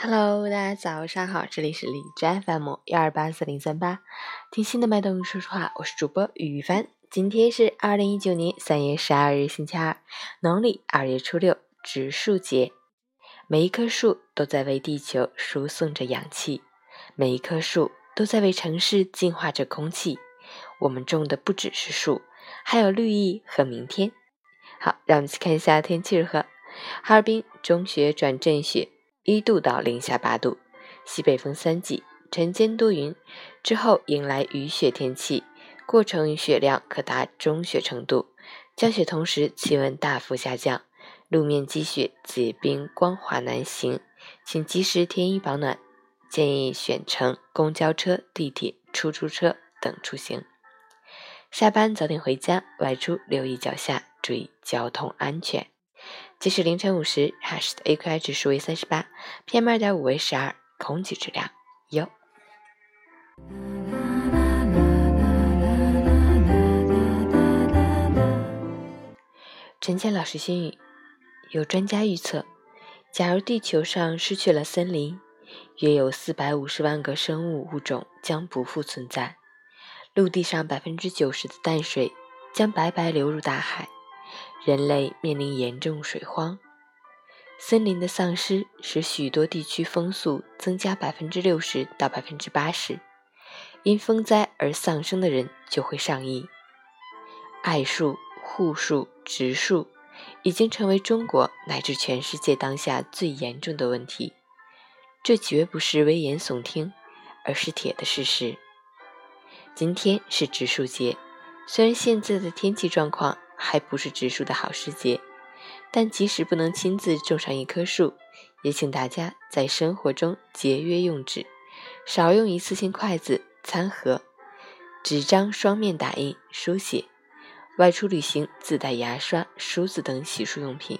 Hello，大家早上好，这里是荔枝 FM 幺二八四零三八，听心的脉动说说话，我是主播雨帆。今天是二零一九年三月十二日，星期二，农历二月初六，植树节。每一棵树都在为地球输送着氧气，每一棵树都在为城市净化着空气。我们种的不只是树，还有绿意和明天。好，让我们去看一下天气如何。哈尔滨中雪转阵雪。一度到零下八度，西北风三级，晨间多云，之后迎来雨雪天气，过程雪量可达中雪程度。降雪同时，气温大幅下降，路面积雪结冰，光滑难行，请及时添衣保暖。建议选乘公交车、地铁、出租车等出行。下班早点回家，外出留意脚下，注意交通安全。即使凌晨五时，哈市的 AQI 指数为三十八，PM 二点五为十二，空气质量优。陈倩老师心语：有专家预测，假如地球上失去了森林，约有四百五十万个生物物种将不复存在，陆地上百分之九十的淡水将白白流入大海。人类面临严重水荒，森林的丧失使许多地区风速增加百分之六十到百分之八十，因风灾而丧生的人就会上亿。爱树、护树、植树已经成为中国乃至全世界当下最严重的问题，这绝不是危言耸听，而是铁的事实。今天是植树节，虽然现在的天气状况，还不是植树的好时节，但即使不能亲自种上一棵树，也请大家在生活中节约用纸，少用一次性筷子、餐盒，纸张双面打印书写。外出旅行自带牙刷、梳子等洗漱用品。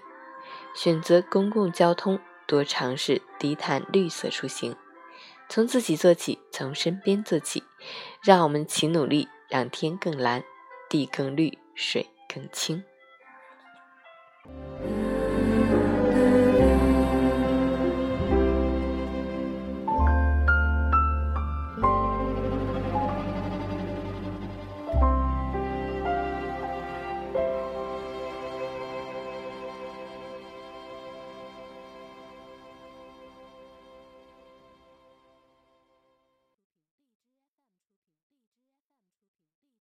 选择公共交通，多尝试低碳绿色出行。从自己做起，从身边做起，让我们齐努力，让天更蓝，地更绿，水。更轻。